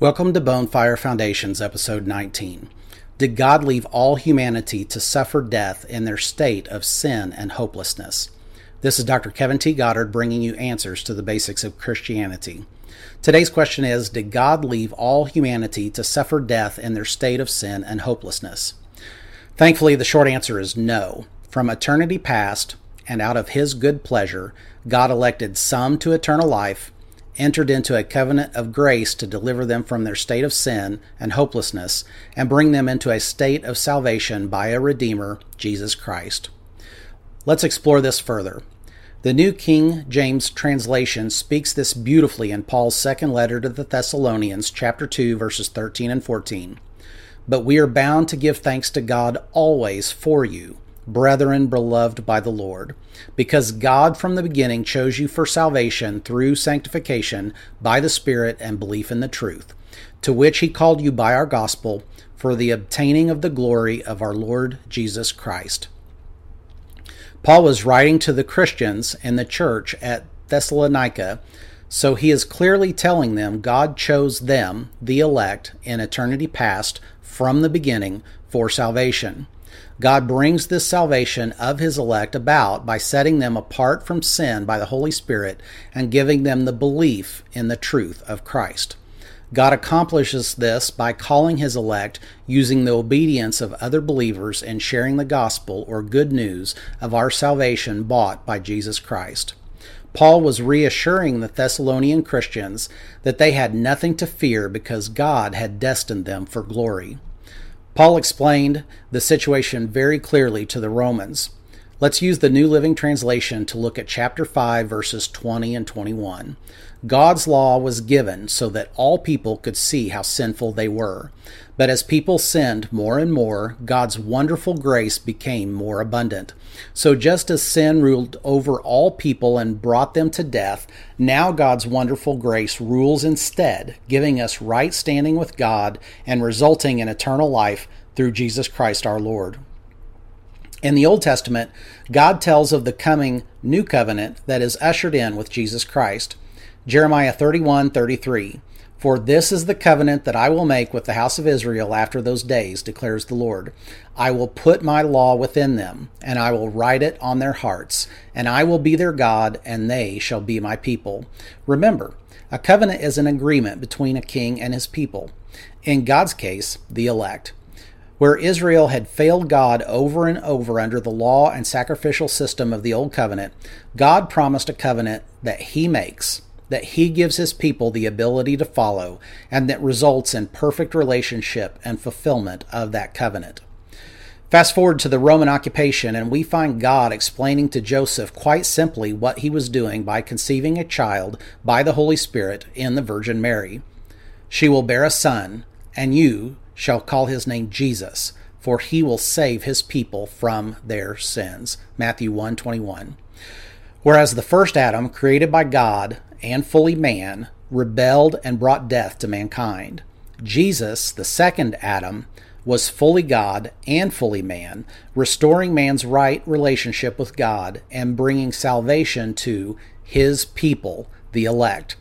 Welcome to Bonefire Foundations, episode 19. Did God leave all humanity to suffer death in their state of sin and hopelessness? This is Dr. Kevin T. Goddard bringing you answers to the basics of Christianity. Today's question is Did God leave all humanity to suffer death in their state of sin and hopelessness? Thankfully, the short answer is no. From eternity past, and out of His good pleasure, God elected some to eternal life entered into a covenant of grace to deliver them from their state of sin and hopelessness and bring them into a state of salvation by a Redeemer, Jesus Christ. Let's explore this further. The New King James translation speaks this beautifully in Paul's second letter to the Thessalonians, chapter 2, verses 13 and 14. But we are bound to give thanks to God always for you brethren beloved by the Lord, because God from the beginning chose you for salvation through sanctification by the Spirit and belief in the truth, to which he called you by our gospel for the obtaining of the glory of our Lord Jesus Christ. Paul was writing to the Christians in the church at Thessalonica, so he is clearly telling them God chose them, the elect, in eternity past, from the beginning, for salvation. God brings this salvation of his elect about by setting them apart from sin by the Holy Spirit and giving them the belief in the truth of Christ. God accomplishes this by calling his elect using the obedience of other believers and sharing the gospel or good news of our salvation bought by Jesus Christ. Paul was reassuring the Thessalonian Christians that they had nothing to fear because God had destined them for glory. Paul explained the situation very clearly to the Romans. Let's use the New Living Translation to look at chapter 5, verses 20 and 21. God's law was given so that all people could see how sinful they were. But as people sinned more and more, God's wonderful grace became more abundant. So just as sin ruled over all people and brought them to death, now God's wonderful grace rules instead, giving us right standing with God and resulting in eternal life through Jesus Christ our Lord. In the Old Testament, God tells of the coming new covenant that is ushered in with Jesus Christ. Jeremiah 31 33. For this is the covenant that I will make with the house of Israel after those days, declares the Lord. I will put my law within them, and I will write it on their hearts, and I will be their God, and they shall be my people. Remember, a covenant is an agreement between a king and his people. In God's case, the elect. Where Israel had failed God over and over under the law and sacrificial system of the Old Covenant, God promised a covenant that He makes that he gives his people the ability to follow and that results in perfect relationship and fulfillment of that covenant. Fast forward to the Roman occupation, and we find God explaining to Joseph quite simply what he was doing by conceiving a child by the Holy Spirit in the Virgin Mary. She will bear a son, and you shall call his name Jesus, for he will save his people from their sins. Matthew 121. Whereas the first Adam, created by God, and fully man, rebelled and brought death to mankind. Jesus, the second Adam, was fully God and fully man, restoring man's right relationship with God and bringing salvation to his people, the elect.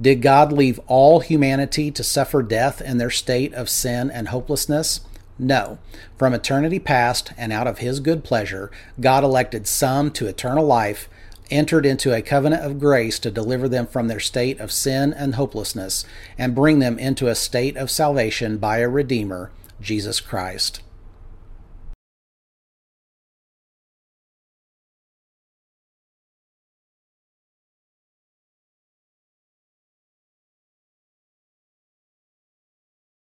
Did God leave all humanity to suffer death in their state of sin and hopelessness? No. From eternity past and out of his good pleasure, God elected some to eternal life entered into a covenant of grace to deliver them from their state of sin and hopelessness and bring them into a state of salvation by a Redeemer, Jesus Christ.